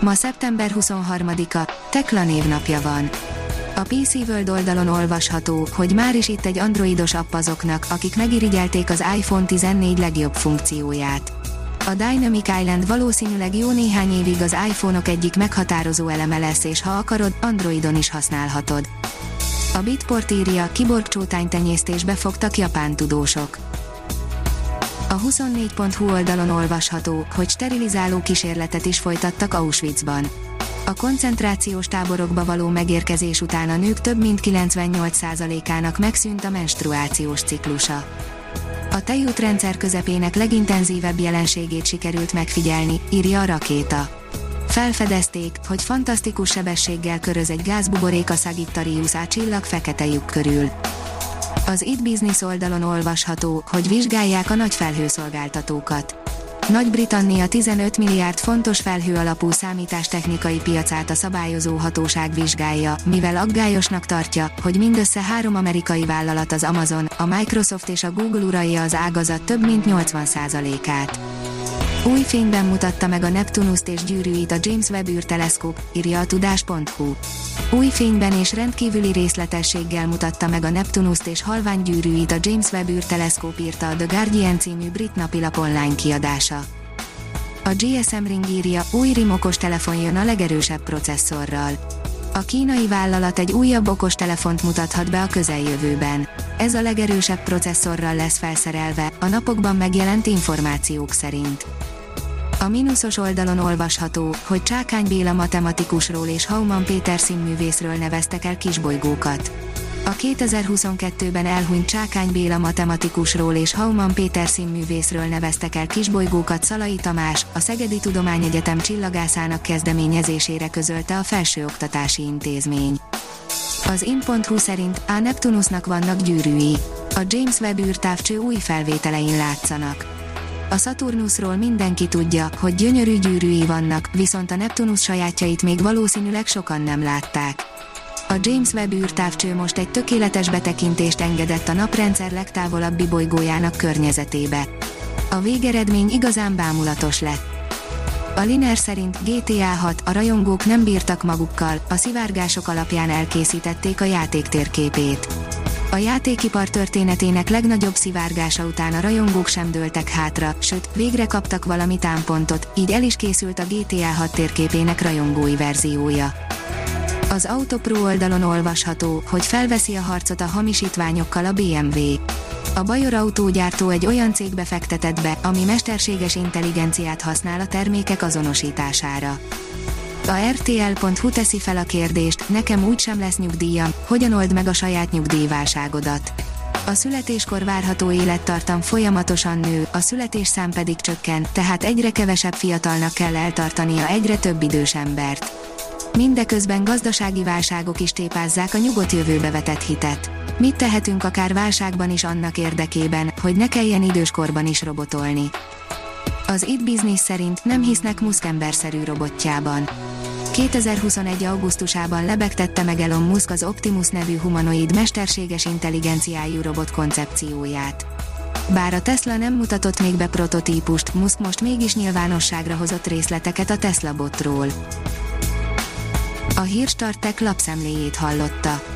Ma szeptember 23-a, Tekla névnapja van. A PC World oldalon olvasható, hogy már is itt egy androidos app azoknak, akik megirigyelték az iPhone 14 legjobb funkcióját. A Dynamic Island valószínűleg jó néhány évig az iPhone-ok egyik meghatározó eleme lesz és ha akarod, Androidon is használhatod. A Bitport írja, kiborg csótánytenyésztésbe fogtak japán tudósok. A 24.hu oldalon olvasható, hogy sterilizáló kísérletet is folytattak Auschwitzban. A koncentrációs táborokba való megérkezés után a nők több mint 98%-ának megszűnt a menstruációs ciklusa. A tejútrendszer közepének legintenzívebb jelenségét sikerült megfigyelni, írja a rakéta. Felfedezték, hogy fantasztikus sebességgel köröz egy gázbuborék a Sagittarius A csillag fekete lyuk körül. Az It Business oldalon olvasható, hogy vizsgálják a nagy felhőszolgáltatókat. Nagy-Britannia 15 milliárd fontos felhő alapú számítástechnikai piacát a szabályozó hatóság vizsgálja, mivel aggályosnak tartja, hogy mindössze három amerikai vállalat az Amazon, a Microsoft és a Google uralja az ágazat több mint 80%-át. Új fényben mutatta meg a Neptunuszt és gyűrűit a James Webb űrteleszkóp, írja a tudás.hu. Új fényben és rendkívüli részletességgel mutatta meg a Neptunuszt és halvány gyűrűit a James Webb űrteleszkóp írta a The Guardian című brit napilap online kiadása. A GSM Ring írja, új RIM okos telefon jön a legerősebb processzorral. A kínai vállalat egy újabb okos telefont mutathat be a közeljövőben. Ez a legerősebb processzorral lesz felszerelve, a napokban megjelent információk szerint. A mínuszos oldalon olvasható, hogy Csákány Béla matematikusról és Hauman Péter színművészről neveztek el kisbolygókat. A 2022-ben elhunyt Csákány Béla matematikusról és Hauman Péter színművészről neveztek el kisbolygókat Szalai Tamás, a Szegedi Tudományegyetem csillagászának kezdeményezésére közölte a Felsőoktatási Intézmény. Az in.hu szerint a Neptunusnak vannak gyűrűi. A James Webb űrtávcső új felvételein látszanak. A Saturnusról mindenki tudja, hogy gyönyörű gyűrűi vannak, viszont a Neptunus sajátjait még valószínűleg sokan nem látták. A James Webb űrtávcső most egy tökéletes betekintést engedett a naprendszer legtávolabbi bolygójának környezetébe. A végeredmény igazán bámulatos lett. A Liner szerint GTA 6 a rajongók nem bírtak magukkal, a szivárgások alapján elkészítették a játék térképét. A játékipar történetének legnagyobb szivárgása után a rajongók sem dőltek hátra, sőt, végre kaptak valami támpontot, így el is készült a GTA 6 térképének rajongói verziója. Az Autopro oldalon olvasható, hogy felveszi a harcot a hamisítványokkal a BMW. A Bajor autógyártó egy olyan cégbe fektetett be, ami mesterséges intelligenciát használ a termékek azonosítására. A RTL.hu teszi fel a kérdést, nekem úgysem lesz nyugdíjam, hogyan old meg a saját nyugdíjválságodat. A születéskor várható élettartam folyamatosan nő, a születésszám pedig csökken, tehát egyre kevesebb fiatalnak kell eltartania egyre több idős embert. Mindeközben gazdasági válságok is tépázzák a nyugodt jövőbe vetett hitet. Mit tehetünk akár válságban is annak érdekében, hogy ne kelljen időskorban is robotolni? Az It Business szerint nem hisznek muszkemberszerű robotjában. 2021. augusztusában lebegtette meg Elon Musk az Optimus nevű humanoid mesterséges intelligenciájú robot koncepcióját. Bár a Tesla nem mutatott még be prototípust, Musk most mégis nyilvánosságra hozott részleteket a Tesla botról. A hírstartek lapszemléjét hallotta.